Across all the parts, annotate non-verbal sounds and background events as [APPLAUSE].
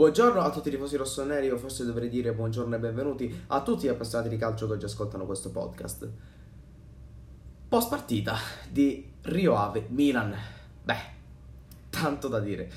Buongiorno a tutti i tifosi rossoneri, o forse dovrei dire buongiorno e benvenuti a tutti gli appassionati di calcio che oggi ascoltano questo podcast. Post partita di Rio Ave Milan. Beh, tanto da dire.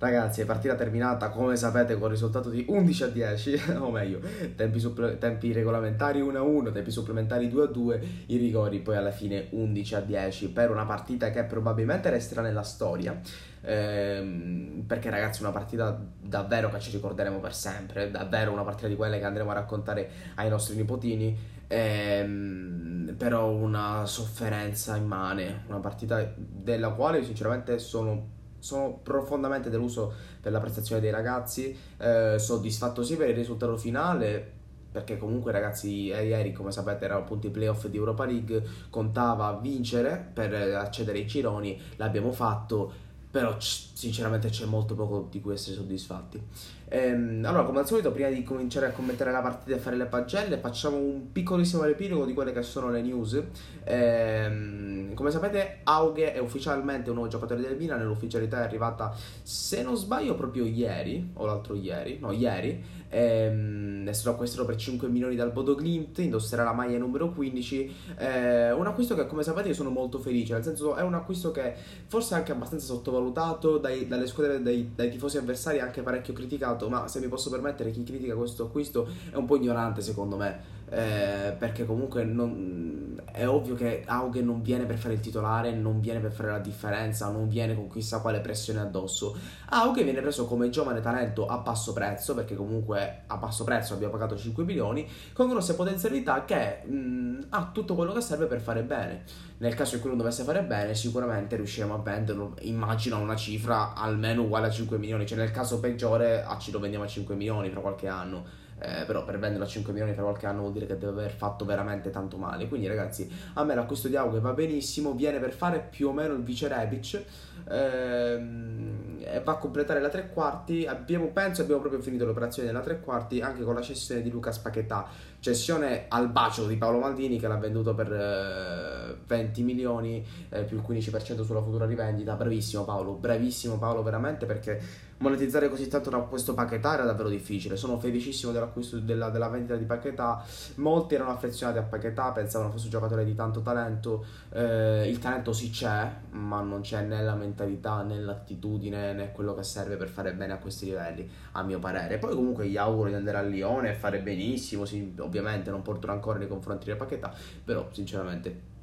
Ragazzi, è partita terminata come sapete con risultato di 11 a 10, [LAUGHS] o meglio, tempi, supple- tempi regolamentari 1 a 1, tempi supplementari 2 a 2, i rigori poi alla fine 11 a 10 per una partita che probabilmente resterà nella storia. Ehm, perché ragazzi una partita davvero che ci ricorderemo per sempre, davvero una partita di quelle che andremo a raccontare ai nostri nipotini, ehm, però una sofferenza immane, una partita della quale sinceramente sono sono profondamente deluso per la prestazione dei ragazzi, eh, soddisfatto sì per il risultato finale, perché comunque ragazzi eh, ieri come sapete erano appunto i playoff di Europa League, contava vincere per accedere ai gironi, l'abbiamo fatto però sinceramente c'è molto poco di cui essere soddisfatti. Ehm, allora, come al solito, prima di cominciare a commentare la partita e fare le pagelle, facciamo un piccolissimo riepilogo di quelle che sono le news. Ehm, come sapete, Auge è ufficialmente un nuovo giocatore del Milan, l'ufficialità è arrivata, se non sbaglio, proprio ieri, o l'altro ieri, no, ieri, ehm, è stato acquistato per 5 milioni dal Bodo Glimt, indosserà la maglia numero 15, eh, un acquisto che come sapete io sono molto felice, nel senso è un acquisto che forse è anche abbastanza sottovalutato dai, dalle squadre, dai, dai tifosi avversari, anche parecchio criticato, ma se mi posso permettere chi critica questo acquisto è un po' ignorante secondo me eh, perché comunque non, è ovvio che Auge non viene per fare il titolare, non viene per fare la differenza, non viene con chissà quale pressione addosso. Auge viene preso come giovane talento a basso prezzo, perché comunque a basso prezzo abbiamo pagato 5 milioni, con grosse potenzialità che mh, ha tutto quello che serve per fare bene. Nel caso in cui non dovesse fare bene, sicuramente riusciremo a venderlo, immagino una cifra almeno uguale a 5 milioni, cioè nel caso peggiore ah, ci lo vendiamo a 5 milioni tra qualche anno eh, però per venderlo a 5 milioni per qualche anno vuol dire che deve aver fatto veramente tanto male. Quindi ragazzi, a me l'acquisto di Auge va benissimo, viene per fare più o meno il vice Rebic ehm, e va a completare la tre quarti. Abbiamo, penso abbiamo proprio finito l'operazione della tre quarti anche con la cessione di Luca Spacchettà, cessione al bacio di Paolo Maldini che l'ha venduto per eh, 20 milioni eh, più il 15% sulla futura rivendita. Bravissimo Paolo, bravissimo Paolo veramente perché monetizzare così tanto da questo Paquetà era davvero difficile. Sono felicissimo dell'acquisto della, della vendita di Paquetà. Molti erano affezionati a Paquetà, pensavano fosse un giocatore di tanto talento. Eh, il talento sì c'è, ma non c'è né la mentalità né l'attitudine né quello che serve per fare bene a questi livelli, a mio parere. Poi comunque gli auguro di andare a Lione e fare benissimo. Sì, ovviamente non porto rancore nei confronti di Paquetà, però sinceramente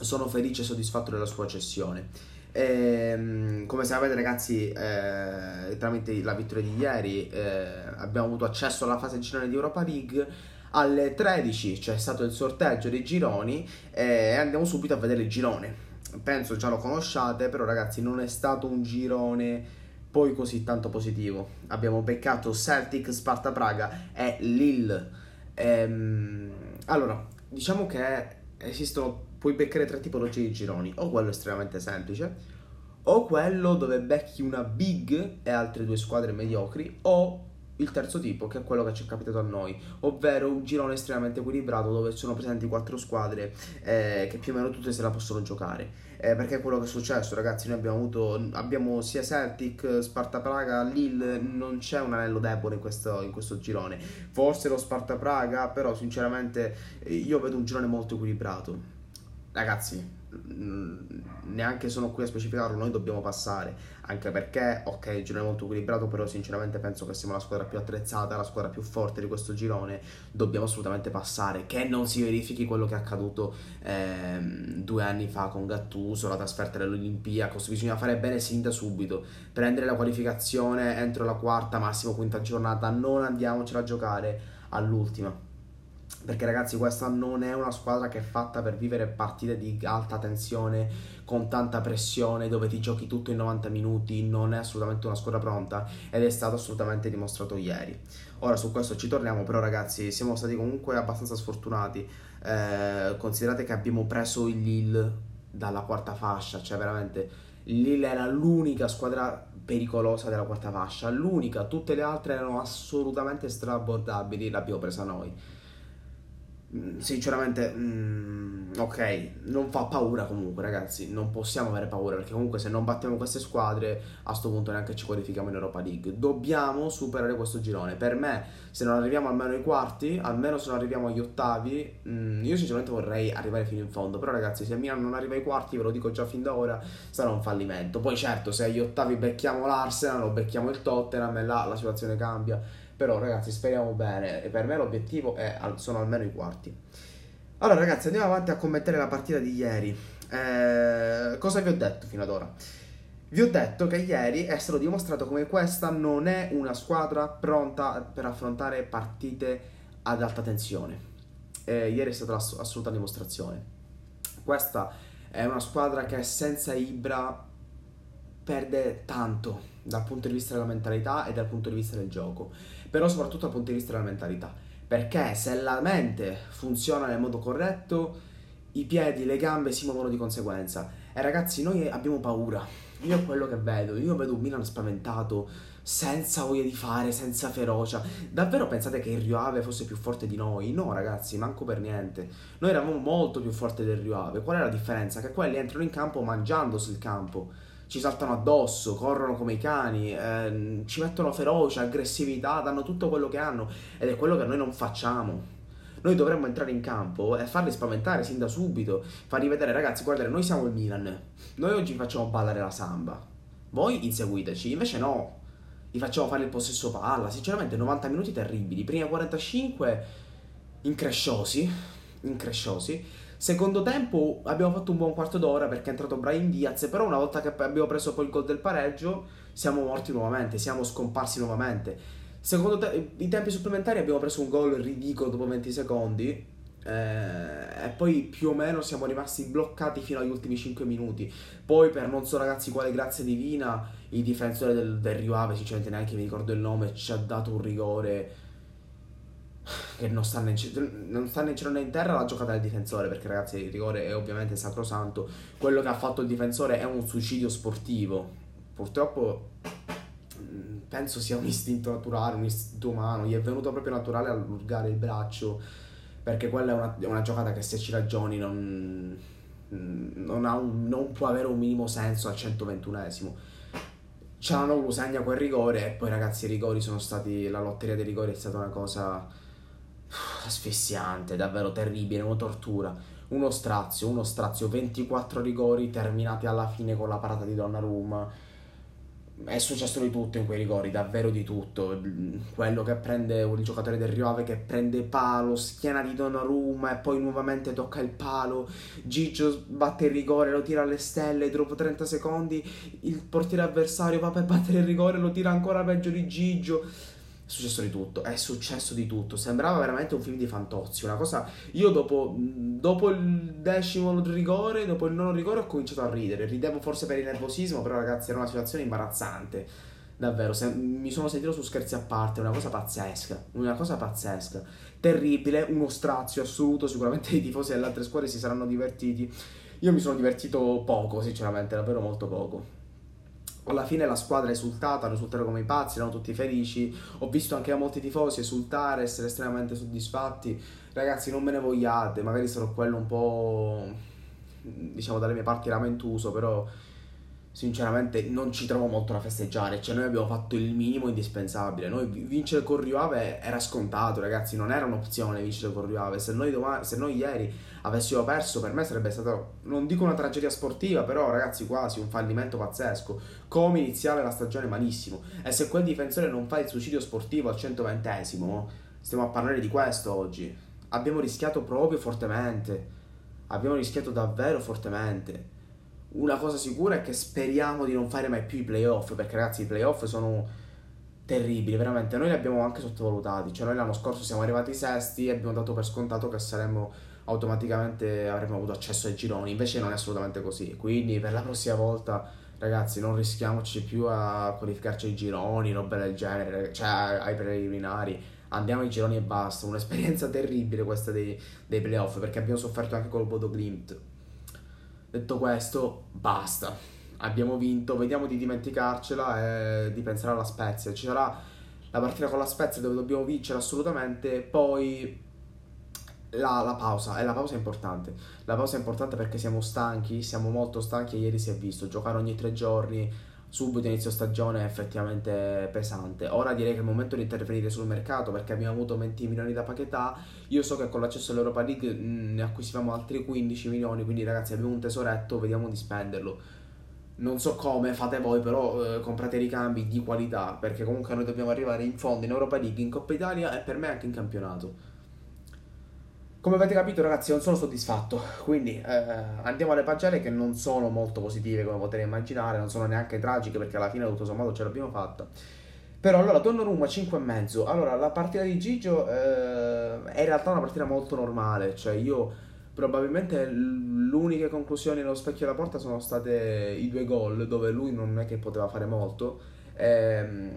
sono felice e soddisfatto della sua cessione. E, ehm, come sapete ragazzi, eh, tramite la vittoria di ieri eh, abbiamo avuto accesso alla fase girone di Europa League. Alle 13 c'è stato il sorteggio dei gironi e andiamo subito a vedere il girone. Penso già lo conosciate, però ragazzi non è stato un girone poi così tanto positivo. Abbiamo beccato Celtic, Sparta Praga e Lille. Ehm, allora, diciamo che esistono puoi beccare tre tipologie di gironi, o quello estremamente semplice, o quello dove becchi una big e altre due squadre mediocri, o il terzo tipo, che è quello che ci è capitato a noi, ovvero un girone estremamente equilibrato dove sono presenti quattro squadre eh, che più o meno tutte se la possono giocare. Eh, perché è quello che è successo, ragazzi. Noi abbiamo avuto abbiamo sia Celtic, Sparta Praga, Lille. Non c'è un anello debole in questo, in questo girone. Forse lo Sparta Praga, però, sinceramente, io vedo un girone molto equilibrato ragazzi, neanche sono qui a specificarlo, noi dobbiamo passare, anche perché, ok, il girone è molto equilibrato, però sinceramente penso che siamo la squadra più attrezzata, la squadra più forte di questo girone, dobbiamo assolutamente passare, che non si verifichi quello che è accaduto ehm, due anni fa con Gattuso, la trasferta dell'Olimpiakos, bisogna fare bene sin da subito, prendere la qualificazione entro la quarta, massimo quinta giornata, non andiamocela a giocare all'ultima perché ragazzi questa non è una squadra che è fatta per vivere partite di alta tensione con tanta pressione dove ti giochi tutto in 90 minuti non è assolutamente una squadra pronta ed è stato assolutamente dimostrato ieri. Ora su questo ci torniamo però ragazzi siamo stati comunque abbastanza sfortunati. Eh, considerate che abbiamo preso il Lille dalla quarta fascia cioè veramente Lille era l'unica squadra pericolosa della quarta fascia l'unica tutte le altre erano assolutamente strabordabili l'abbiamo presa noi sinceramente, mm, ok, non fa paura comunque, ragazzi. Non possiamo avere paura perché comunque se non battiamo queste squadre, a sto punto neanche ci qualifichiamo in Europa League. Dobbiamo superare questo girone. Per me, se non arriviamo almeno ai quarti, almeno se non arriviamo agli ottavi, mm, io sinceramente vorrei arrivare fino in fondo. Però, ragazzi, se Milan non arriva ai quarti, ve lo dico già fin da ora, sarà un fallimento. Poi, certo, se agli ottavi becchiamo l'Arsenal o becchiamo il Tottenham, e là la situazione cambia però ragazzi speriamo bene e per me l'obiettivo è, sono almeno i quarti. Allora ragazzi andiamo avanti a commentare la partita di ieri. Eh, cosa vi ho detto fino ad ora? Vi ho detto che ieri è stato dimostrato come questa non è una squadra pronta per affrontare partite ad alta tensione. Eh, ieri è stata l'assoluta dimostrazione. Questa è una squadra che senza Ibra perde tanto dal punto di vista della mentalità e dal punto di vista del gioco però soprattutto dal punto di vista della mentalità. Perché se la mente funziona nel modo corretto, i piedi, le gambe si muovono di conseguenza. E ragazzi, noi abbiamo paura. Io quello che vedo. Io vedo un Milan spaventato, senza voglia di fare, senza ferocia. Davvero pensate che il Rio Ave fosse più forte di noi? No, ragazzi, manco per niente. Noi eravamo molto più forti del Rio Ave. Qual è la differenza? Che quelli entrano in campo mangiandosi il campo ci saltano addosso, corrono come i cani, eh, ci mettono ferocia, aggressività, danno tutto quello che hanno. Ed è quello che noi non facciamo. Noi dovremmo entrare in campo e farli spaventare sin da subito, fargli vedere ragazzi, guardate, noi siamo il Milan, noi oggi vi facciamo ballare la samba, voi inseguiteci, invece no, gli facciamo fare il possesso palla, sinceramente 90 minuti terribili, prima 45 incresciosi, incresciosi, Secondo tempo abbiamo fatto un buon quarto d'ora perché è entrato Brian Diaz, però una volta che abbiamo preso poi il gol del pareggio siamo morti nuovamente, siamo scomparsi nuovamente. Secondo te- i tempi supplementari abbiamo preso un gol ridicolo dopo 20 secondi eh, e poi più o meno siamo rimasti bloccati fino agli ultimi 5 minuti. Poi per non so ragazzi quale grazia divina il difensore del, del Rio Ave, sinceramente neanche mi ricordo il nome, ci ha dato un rigore che non sta, né, non sta né in cielo né in terra la giocata del difensore perché ragazzi il rigore è ovviamente sacrosanto. Quello che ha fatto il difensore è un suicidio sportivo. Purtroppo mm, penso sia un istinto naturale un istinto umano. Gli è venuto proprio naturale allungare il braccio perché quella è una, è una giocata che se ci ragioni non, non, un, non può avere un minimo senso al 121esimo Cianoglu segna quel rigore e poi ragazzi i rigori sono stati la lotteria dei rigori è stata una cosa asfissiante, davvero terribile, una tortura. Uno strazio, uno strazio, 24 rigori terminati alla fine con la parata di Donnarumma. È successo di tutto in quei rigori, davvero di tutto. Quello che prende il giocatore del Rio Ave che prende palo, schiena di Donnarumma e poi nuovamente tocca il palo. Gigio batte il rigore, lo tira alle stelle, dopo 30 secondi il portiere avversario va per battere il rigore, lo tira ancora peggio di Gigio è successo di tutto, è successo di tutto. Sembrava veramente un film di Fantozzi. Una cosa. Io dopo, dopo il decimo rigore, dopo il nono rigore, ho cominciato a ridere. Ridevo forse per il nervosismo, però, ragazzi, era una situazione imbarazzante. Davvero, se, mi sono sentito su scherzi a parte, una cosa pazzesca. Una cosa pazzesca. Terribile, uno strazio assoluto. Sicuramente i tifosi delle altre squadre si saranno divertiti. Io mi sono divertito poco, sinceramente, davvero molto poco alla fine la squadra è esultata, hanno esultato come i pazzi, erano tutti felici. Ho visto anche molti tifosi esultare, essere estremamente soddisfatti. Ragazzi, non me ne vogliate, magari sarò quello un po', diciamo, dalle mie parti lamentuso, però sinceramente non ci trovo molto da festeggiare. Cioè, noi abbiamo fatto il minimo indispensabile. Noi vincere con Ave era scontato, ragazzi, non era un'opzione vincere con Ave. Se noi, domani, se noi ieri avessimo perso, per me sarebbe stato, non dico una tragedia sportiva, però ragazzi, quasi un fallimento pazzesco. Come iniziare la stagione malissimo. E se quel difensore non fa il suicidio sportivo al 120esimo, stiamo a parlare di questo oggi. Abbiamo rischiato proprio fortemente. Abbiamo rischiato davvero fortemente una cosa sicura è che speriamo di non fare mai più i playoff, perché ragazzi i playoff sono terribili, veramente. Noi li abbiamo anche sottovalutati, cioè noi l'anno scorso siamo arrivati sesti e abbiamo dato per scontato che saremmo automaticamente avremmo avuto accesso ai gironi, invece non è assolutamente così. Quindi per la prossima volta, ragazzi, non rischiamoci più a qualificarci ai gironi, robe del genere, cioè ai preliminari. Andiamo ai gironi e basta. Un'esperienza [LAUGHS] terribile questa dei, dei playoff, perché abbiamo sofferto anche col Bodo Glimt Detto questo, basta. Abbiamo vinto, vediamo di dimenticarcela e di pensare alla Spezia. Ci sarà la partita con la Spezia dove dobbiamo vincere assolutamente, poi la, la, pausa, e la pausa è importante. La pausa è importante perché siamo stanchi, siamo molto stanchi e ieri si è visto. Giocare ogni tre giorni, subito inizio stagione è effettivamente pesante. Ora direi che è il momento di intervenire sul mercato perché abbiamo avuto 20 milioni da pacchetà. Io so che con l'accesso all'Europa League mm, ne acquisivamo altri 15 milioni, quindi ragazzi abbiamo un tesoretto, vediamo di spenderlo. Non so come fate voi, però eh, comprate ricambi di qualità perché comunque noi dobbiamo arrivare in fondo in Europa League, in Coppa Italia e per me anche in campionato. Come avete capito ragazzi non sono soddisfatto, quindi eh, andiamo alle pagelle che non sono molto positive come potete immaginare, non sono neanche tragiche perché alla fine tutto sommato ce l'abbiamo fatta. Però allora Donnarumma 5,5. Allora la partita di Gigio eh, è in realtà una partita molto normale, cioè io probabilmente le uniche conclusioni nello specchio della porta sono state i due gol dove lui non è che poteva fare molto ehm,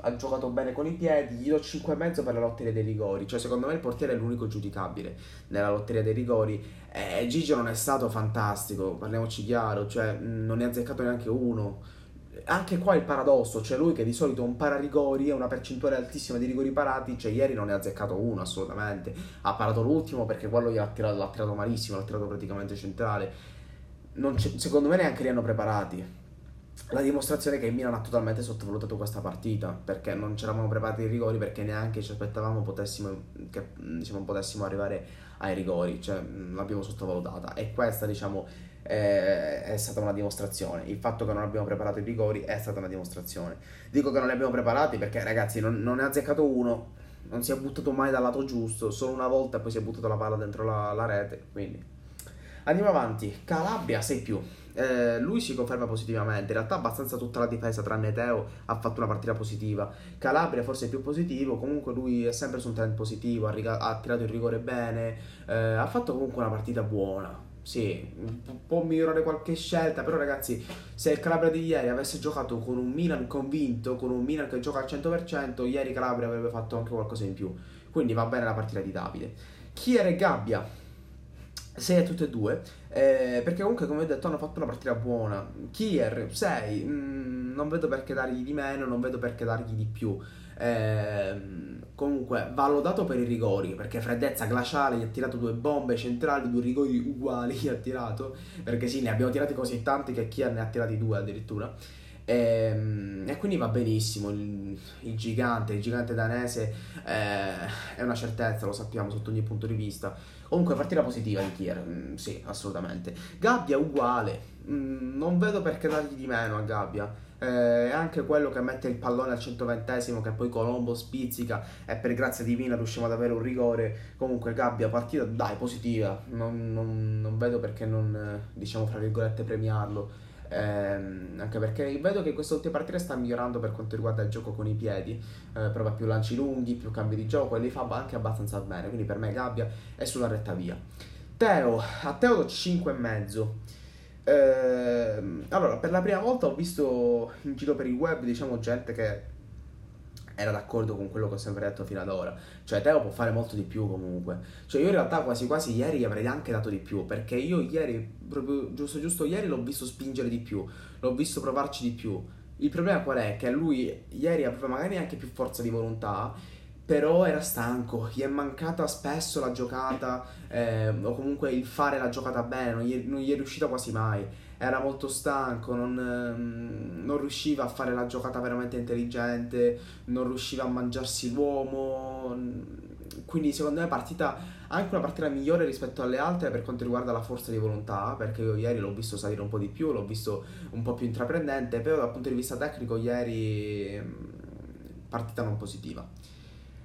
ha giocato bene con i piedi, gli do 5,5 per la lotteria dei rigori, cioè secondo me il portiere è l'unico giudicabile nella lotteria dei rigori. Eh, Gigi non è stato fantastico, parliamoci chiaro, cioè non ne ha azzeccato neanche uno. Anche qua il paradosso, cioè lui che di solito un pararigori e una percentuale altissima di rigori parati, cioè ieri non ne ha azzeccato uno assolutamente. Ha parato l'ultimo perché quello gli ha tirato, l'ha tirato malissimo, l'ha tirato praticamente centrale. secondo me neanche li hanno preparati la dimostrazione che il Milan ha totalmente sottovalutato questa partita perché non ci eravamo preparati ai rigori perché neanche ci aspettavamo potessimo, che diciamo, potessimo arrivare ai rigori cioè l'abbiamo sottovalutata. E questa diciamo è, stata una dimostrazione. Il fatto che non abbiamo preparato i rigori è stata una dimostrazione. Dico che non li abbiamo preparati perché ragazzi non, non ne ha azzeccato uno non si è buttato mai dal lato giusto solo una volta poi si è buttato la palla dentro la, la rete quindi andiamo avanti Calabria 6 più eh, lui si conferma positivamente. In realtà, abbastanza tutta la difesa, tranne Teo, ha fatto una partita positiva. Calabria forse è più positivo. Comunque, lui è sempre su un trend positivo. Ha, riga- ha tirato il rigore bene. Eh, ha fatto comunque una partita buona. Sì, può migliorare qualche scelta, però ragazzi, se il Calabria di ieri avesse giocato con un Milan convinto, con un Milan che gioca al 100%, ieri Calabria avrebbe fatto anche qualcosa in più. Quindi va bene la partita di Davide. Chi era Gabbia? 6 a tutte e due, eh, perché comunque come ho detto hanno fatto una partita buona. Kier 6, mm, non vedo perché dargli di meno, non vedo perché dargli di più. Eh, comunque va lodato per i rigori, perché freddezza glaciale gli ha tirato due bombe centrali, due rigori uguali gli ha tirato, perché sì, ne abbiamo tirati così tanti che Kier ne ha tirati due addirittura. E, ehm, e, quindi va benissimo. Il, il, gigante, il gigante danese eh, è una certezza, lo sappiamo sotto ogni punto di vista. Comunque, partita positiva di Kier, mm, sì, assolutamente. Gabbia uguale, mm, non vedo perché dargli di meno a Gabbia. Eh, è anche quello che mette il pallone al 120 che poi Colombo spizzica e per grazia divina riusciamo ad avere un rigore. Comunque, Gabbia, partita dai, positiva. Non, non, non vedo perché non, diciamo, fra virgolette, premiarlo. Ehm, anche perché vedo che questa ultima partita sta migliorando per quanto riguarda il gioco con i piedi, eh, prova più lanci lunghi, più cambi di gioco e li fa anche abbastanza bene, quindi per me Gabbia è sulla retta via. Teo, a Teo do 5,5. Eh, allora, per la prima volta ho visto in giro per il web, diciamo, gente che era d'accordo con quello che ho sempre detto fino ad ora. Cioè, Teo può fare molto di più comunque. Cioè, io in realtà quasi quasi ieri avrei anche dato di più. Perché io ieri, proprio giusto giusto ieri, l'ho visto spingere di più. L'ho visto provarci di più. Il problema qual è? Che lui ieri aveva magari anche più forza di volontà. Però era stanco, gli è mancata spesso la giocata, eh, o comunque il fare la giocata bene, non gli, non gli è riuscita quasi mai era molto stanco, non, ehm, non, riusciva a fare la giocata veramente intelligente, non riusciva a mangiarsi l'uomo. Quindi secondo me partita anche una partita migliore rispetto alle altre per quanto riguarda la forza di volontà, perché io ieri l'ho visto salire un po' di più, l'ho visto un po' più intraprendente, però dal punto di vista tecnico ieri partita non positiva.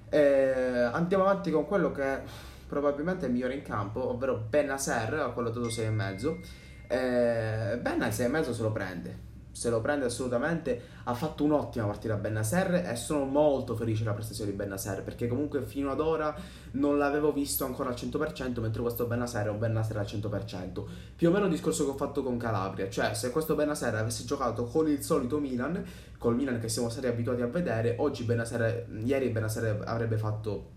E andiamo avanti con quello che probabilmente è il migliore in campo, ovvero Benaser, a quello dato 6,5 eh, il 6,5 se lo prende. Se lo prende assolutamente. Ha fatto un'ottima partita a Bennaser e sono molto felice della prestazione di Bennaser perché comunque fino ad ora non l'avevo visto ancora al 100%, mentre questo Bennaser è un Bennaser al 100%. Più o meno il discorso che ho fatto con Calabria, cioè se questo Bennaser avesse giocato con il solito Milan, col Milan che siamo stati abituati a vedere, oggi Bennaser, ieri Bennaser avrebbe fatto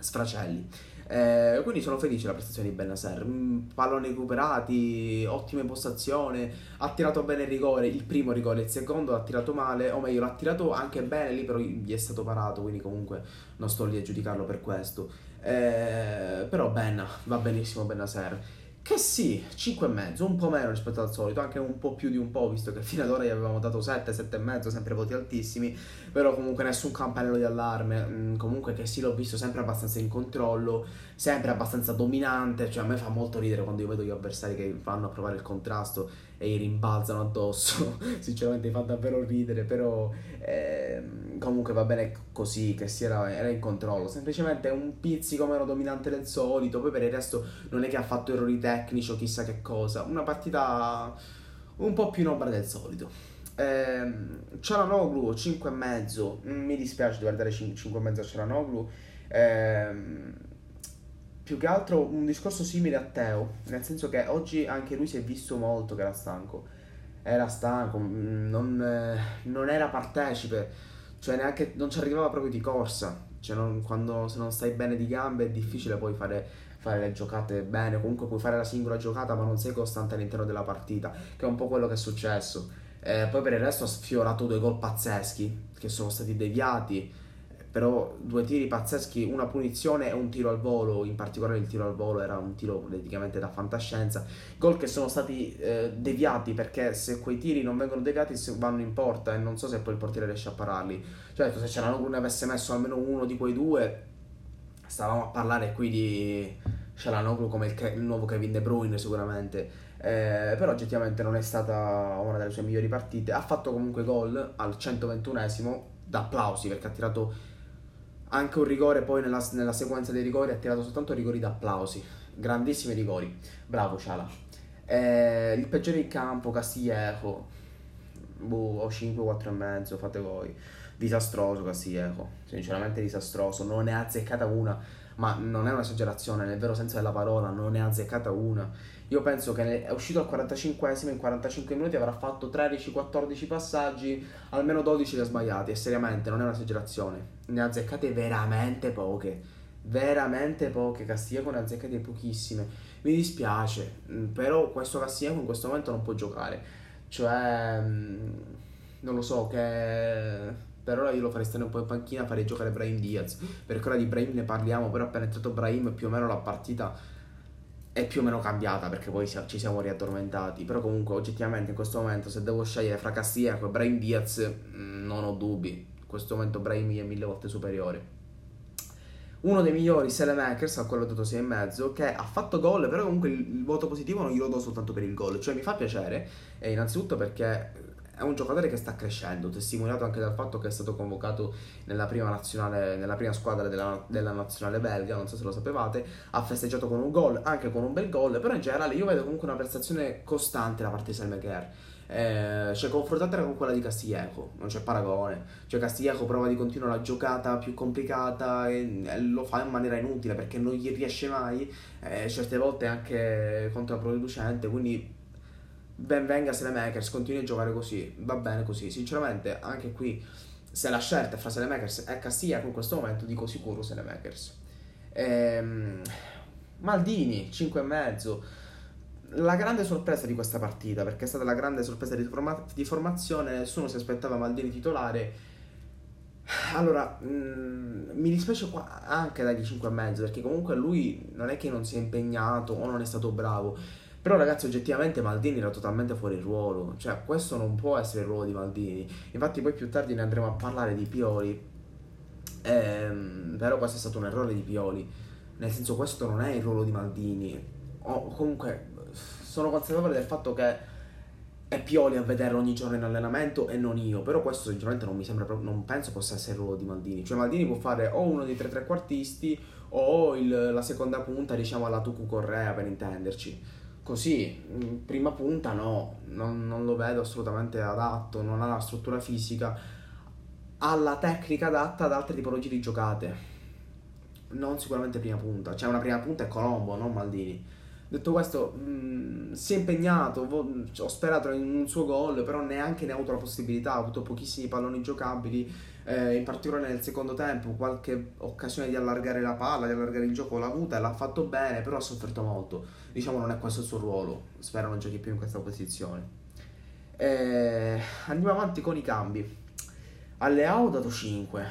sfracelli. Eh, quindi sono felice della prestazione di Benasser. Mm, palloni recuperati, ottima impostazione, ha tirato bene il rigore, il primo rigore, il secondo l'ha tirato male, o meglio l'ha tirato anche bene lì, però gli è stato parato, quindi comunque non sto lì a giudicarlo per questo. Eh, però Benna, va benissimo Benasser. Che sì, 5,5, un po' meno rispetto al solito, anche un po' più di un po', visto che fino ad ora gli avevamo dato 7, 7,5, sempre voti altissimi, però comunque nessun campanello di allarme, mm, comunque che sì l'ho visto sempre abbastanza in controllo, sempre abbastanza dominante, cioè a me fa molto ridere quando io vedo gli avversari che vanno a provare il contrasto e gli rimbalzano addosso, [LAUGHS] sinceramente fa davvero ridere, però eh, comunque va bene così, che si era, era, in controllo, semplicemente un pizzico meno dominante del solito, poi per il resto non è che ha fatto errori tecnici o chissà che cosa, una partita un po' più nobile del solito. Eh, Cialanoglu 5,5 mi dispiace dover dare 5,5 a Cialanoglu. Eh, più che altro un discorso simile a Teo, nel senso che oggi anche lui si è visto molto che era stanco. Era stanco, mm, non, eh, non era partecipe, cioè neanche non ci arrivava proprio di corsa. Cioè non, quando se non stai bene di gambe è difficile poi fare, fare le giocate bene, comunque puoi fare la singola giocata ma non sei costante all'interno della partita, che è un po' quello che è successo. Eh, poi per il resto ha sfiorato due gol pazzeschi che sono stati deviati però due tiri pazzeschi, una punizione e un tiro al volo, in particolare il tiro al volo era un tiro praticamente da fantascienza, gol che sono stati eh, deviati perché se quei tiri non vengono deviati vanno in porta e non so se poi il portiere riesce a pararli, certo se Cialanoglu ne avesse messo almeno uno di quei due stavamo a parlare qui di Cialanoglu come il, il nuovo Kevin De Bruyne sicuramente, eh, però oggettivamente non è stata una delle sue migliori partite, ha fatto comunque gol al 121esimo, da applausi perché ha tirato anche un rigore poi nella, nella sequenza dei rigori ha tirato soltanto rigori d'applausi. Grandissimi rigori. Bravo Ciala. Eh, il peggiore in campo, Castillejo. Boh, o 5, 4 e mezzo, fate voi. Disastroso Castillejo. Sinceramente disastroso. Non ne ha azzeccata una. Ma non è un'esagerazione, nel vero senso della parola, non ne ha azzeccata una io penso che è uscito al 45esimo, in 45 minuti avrà fatto 13-14 passaggi, almeno 12 li ha sbagliati, e seriamente non è un'esagerazione. Ne ha azzeccate veramente poche, veramente poche, Castigliaco ne ha azzeccate pochissime. Mi dispiace, mm, però questo Castigliaco in questo momento non può giocare. Cioè, mm, non lo so, che per ora io lo farei stare un po' in panchina, farei giocare Brahim Diaz. Perché ora di Brahim ne parliamo, però appena entrato Brahim più o meno la partita è più o meno cambiata perché poi ci siamo riaddormentati. Però comunque oggettivamente in questo momento se devo scegliere fra Castillejo e Brahim Diaz mm, non ho dubbi. In questo momento Brahim è mille volte superiore. Uno dei migliori Selemakers, a quello dato 6,5, che ha fatto gol, però comunque il, il voto positivo non glielo do soltanto per il gol. Cioè mi fa piacere, e innanzitutto perché è un giocatore che sta crescendo, testimoniato anche dal fatto che è stato convocato nella prima, nazionale, nella prima squadra della, della, nazionale belga, non so se lo sapevate, ha festeggiato con un gol, anche con un bel gol, però in generale io vedo comunque una prestazione costante da parte di Selmeker. Eh, cioè confrontatela con quella di Castillejo, non c'è paragone. Cioè Castillejo prova di continuare la giocata più complicata e, e, lo fa in maniera inutile perché non gli riesce mai, eh, certe volte anche controproducente, quindi ben venga Selemakers, continui a giocare così, va bene così. Sinceramente, anche qui, se la scelta fra Selemakers e Castiglia in questo momento, dico sicuro Selemakers. Ehm, Maldini, 5,5. La grande sorpresa di questa partita, perché è stata la grande sorpresa di, forma- di formazione, nessuno si aspettava Maldini titolare. Allora, mh, mm, mi dispiace anche dargli 5,5 perché comunque lui non è che non si è impegnato o non è stato bravo però ragazzi oggettivamente Maldini era totalmente fuori ruolo, cioè questo non può essere il ruolo di Maldini. Infatti poi più tardi ne andremo a parlare di Pioli, ehm, però questo è stato un errore di Pioli, nel senso questo non è il ruolo di Maldini. O comunque sono consapevole del fatto che è Pioli a vederlo ogni giorno in allenamento e non io, però questo sinceramente non mi sembra proprio, non penso possa essere il ruolo di Maldini. Cioè Maldini può fare o uno dei tre trequartisti o il, la seconda punta diciamo alla Tucu Correa per intenderci così, prima punta no, non, non, lo vedo assolutamente adatto, non ha la struttura fisica, ha la tecnica adatta ad altre tipologie di giocate. Non sicuramente prima punta, cioè una prima punta è Colombo, non Maldini. Detto questo, mh, mm, si è impegnato, vo- ho sperato in un suo gol, però neanche ne ha avuto la possibilità, ha avuto pochissimi palloni giocabili, eh, in particolare nel secondo tempo, qualche occasione di allargare la palla, di allargare il gioco l'ha avuta e l'ha fatto bene, però ha sofferto molto. Diciamo non è questo il suo ruolo, spero non giochi più in questa posizione. Eh, andiamo avanti con i cambi. A Leao ho dato 5,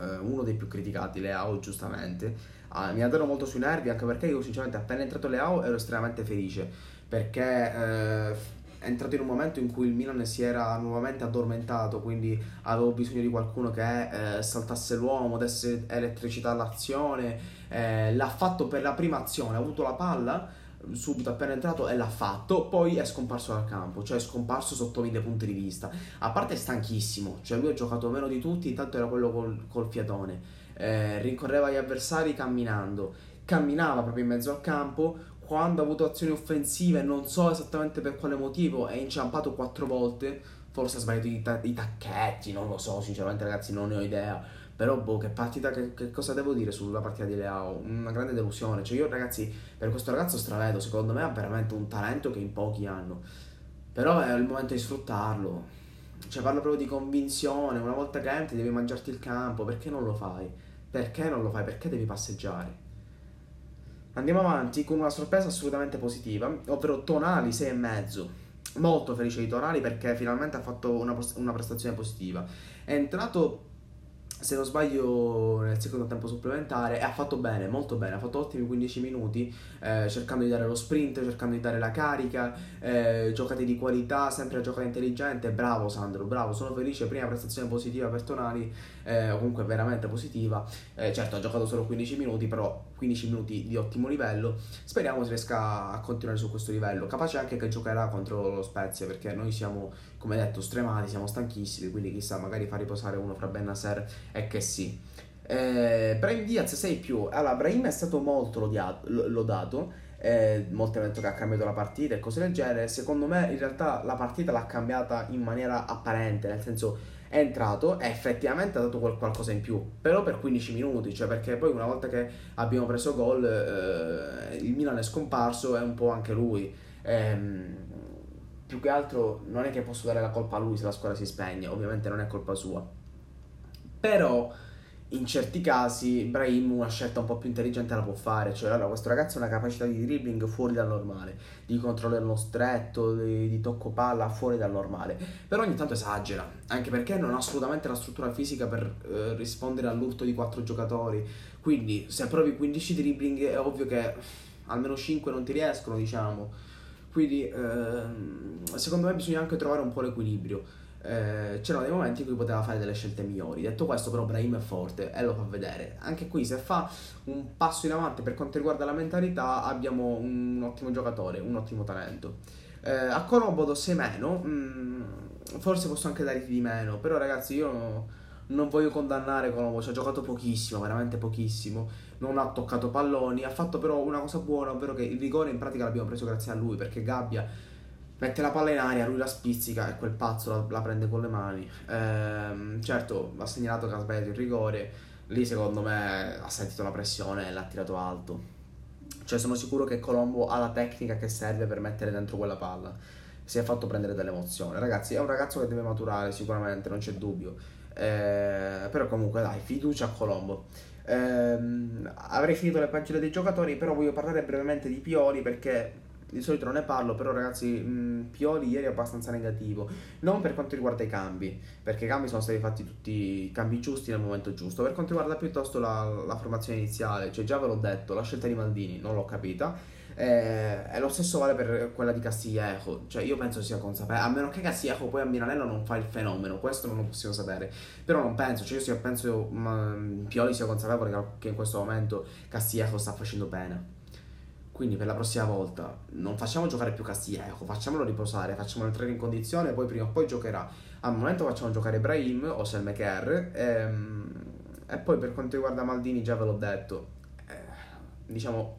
eh, uno dei più criticati, Leao giustamente ah, mi ha dato molto sui nervi anche perché io sinceramente appena entrato Leao ero estremamente felice perché eh, è entrato in un momento in cui il Milan si era nuovamente addormentato, quindi avevo bisogno di qualcuno che eh, saltasse l'uomo, desse elettricità all'azione, eh, l'ha fatto per la prima azione, ha avuto la palla subito appena entrato e l'ha fatto, poi è scomparso dal campo, cioè è scomparso sotto mille punti di vista. A parte è stanchissimo, cioè lui ha giocato meno di tutti, intanto era quello col, col fiatone eh, rincorreva gli avversari camminando, camminava proprio in mezzo al campo, quando ha avuto azioni offensive, non so esattamente per quale motivo, è inciampato quattro volte, forse ha sbagliato i, ta- i tacchetti, non lo so, sinceramente ragazzi non ne ho idea. Però, boh, che partita, che, che, cosa devo dire sulla partita di Leao? Una grande delusione. Cioè, io, ragazzi, per questo ragazzo stravedo, secondo me ha veramente un talento che in pochi hanno. Però è il momento di sfruttarlo. Cioè, parlo proprio di convinzione. Una volta che entri, devi mangiarti il campo. Perché non lo fai? Perché non lo fai? Perché devi passeggiare? Andiamo avanti con una sorpresa assolutamente positiva, ovvero Tonali 6,5. Molto felice di Tonali perché finalmente ha fatto una, una prestazione positiva. È entrato se non sbaglio nel secondo tempo supplementare e ha fatto bene, molto bene, ha fatto ottimi 15 minuti eh, cercando di dare lo sprint, cercando di dare la carica, eh, giocate di qualità, sempre a giocare intelligente, bravo Sandro, bravo, sono felice, prima prestazione positiva per Tonali, eh, comunque veramente positiva, eh, certo ha giocato solo 15 minuti, però 15 minuti di ottimo livello, speriamo si riesca a continuare su questo livello, capace anche che giocherà contro lo Spezia perché noi siamo, come detto, stremati, siamo stanchissimi, quindi chissà, magari fa riposare uno fra Benasser e che sì. Eh, Brahim Diaz 6 più. Allora, Brahim è stato molto lodato, eh, molti hanno detto che ha cambiato la partita e cose del genere. Secondo me, in realtà, la partita l'ha cambiata in maniera apparente, nel senso è entrato e effettivamente ha dato qualcosa in più, però per 15 minuti, cioè perché poi una volta che abbiamo preso gol, eh, il Milan è scomparso e un po' anche lui. Ehm, più che altro non è che posso dare la colpa a lui se la squadra si spegne, ovviamente non è colpa sua però in certi casi Brahim una scelta un po' più intelligente la può fare, cioè allora questo ragazzo ha una capacità di dribbling fuori dal normale, di controllo stretto, di, di, tocco palla fuori dal normale, però ogni tanto esagera, anche perché non ha assolutamente la struttura fisica per eh, rispondere all'urto di quattro giocatori, quindi se provi 15 dribbling è ovvio che almeno 5 non ti riescono, diciamo, quindi eh, secondo me bisogna anche trovare un po' l'equilibrio eh, c'erano dei momenti in cui poteva fare delle scelte migliori. Detto questo, però, Brahim è forte e lo fa vedere. Anche qui, se fa un passo in avanti per quanto riguarda la mentalità, abbiamo un ottimo giocatore, un ottimo talento. Eh, a Colombo do 6 meno, mm, forse posso anche dargli di meno, però ragazzi io non voglio condannare Colombo, ci ha giocato pochissimo, veramente pochissimo, non ha toccato palloni, ha fatto però una cosa buona, ovvero che il rigore in pratica l'abbiamo preso grazie a lui, perché Gabbia mette la palla in aria, lui la spizzica e quel pazzo la, la prende con le mani. Ehm, certo, ha segnalato che ha sbagliato il rigore, lì secondo me ha sentito la pressione e l'ha tirato alto. Cioè sono sicuro che Colombo ha la tecnica che serve per mettere dentro quella palla. Si è fatto prendere dell'emozione. Ragazzi, è un ragazzo che deve maturare sicuramente, non c'è dubbio. Eh, però comunque dai, fiducia a Colombo. Eh, avrei finito le pagine dei giocatori, però voglio parlare brevemente di Pioli perché di solito non ne parlo, però ragazzi, mh, mm, Pioli ieri è abbastanza negativo. Non per quanto riguarda i cambi, perché i cambi sono stati fatti tutti i cambi giusti nel momento giusto. Per quanto riguarda piuttosto la, la formazione iniziale, cioè già ve l'ho detto, la scelta di Maldini non l'ho capita. Eh, e lo stesso vale per quella di Castiglieco, cioè io penso sia consapevole, a meno che Castiglieco poi a Milanello non fa il fenomeno, questo non lo possiamo sapere, però non penso, cioè io sia, penso ma, Pioli sia consapevole che in questo momento Castiglieco sta facendo bene quindi per la prossima volta non facciamo giocare più Castiglieco, facciamolo riposare, facciamolo entrare in condizione, poi prima o poi giocherà. Al momento facciamo giocare Brahim o Selmeker ehm, e poi per quanto riguarda Maldini già ve l'ho detto, eh, diciamo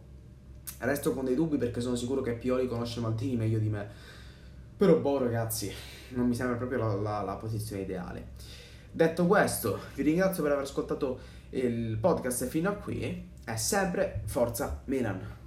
resto con dei dubbi perché sono sicuro che Pioli conosce Maldini meglio di me. Però boh ragazzi, non mi sembra proprio la, la, la posizione ideale. Detto questo, vi ringrazio per aver ascoltato il podcast fino a qui e sempre forza Milan.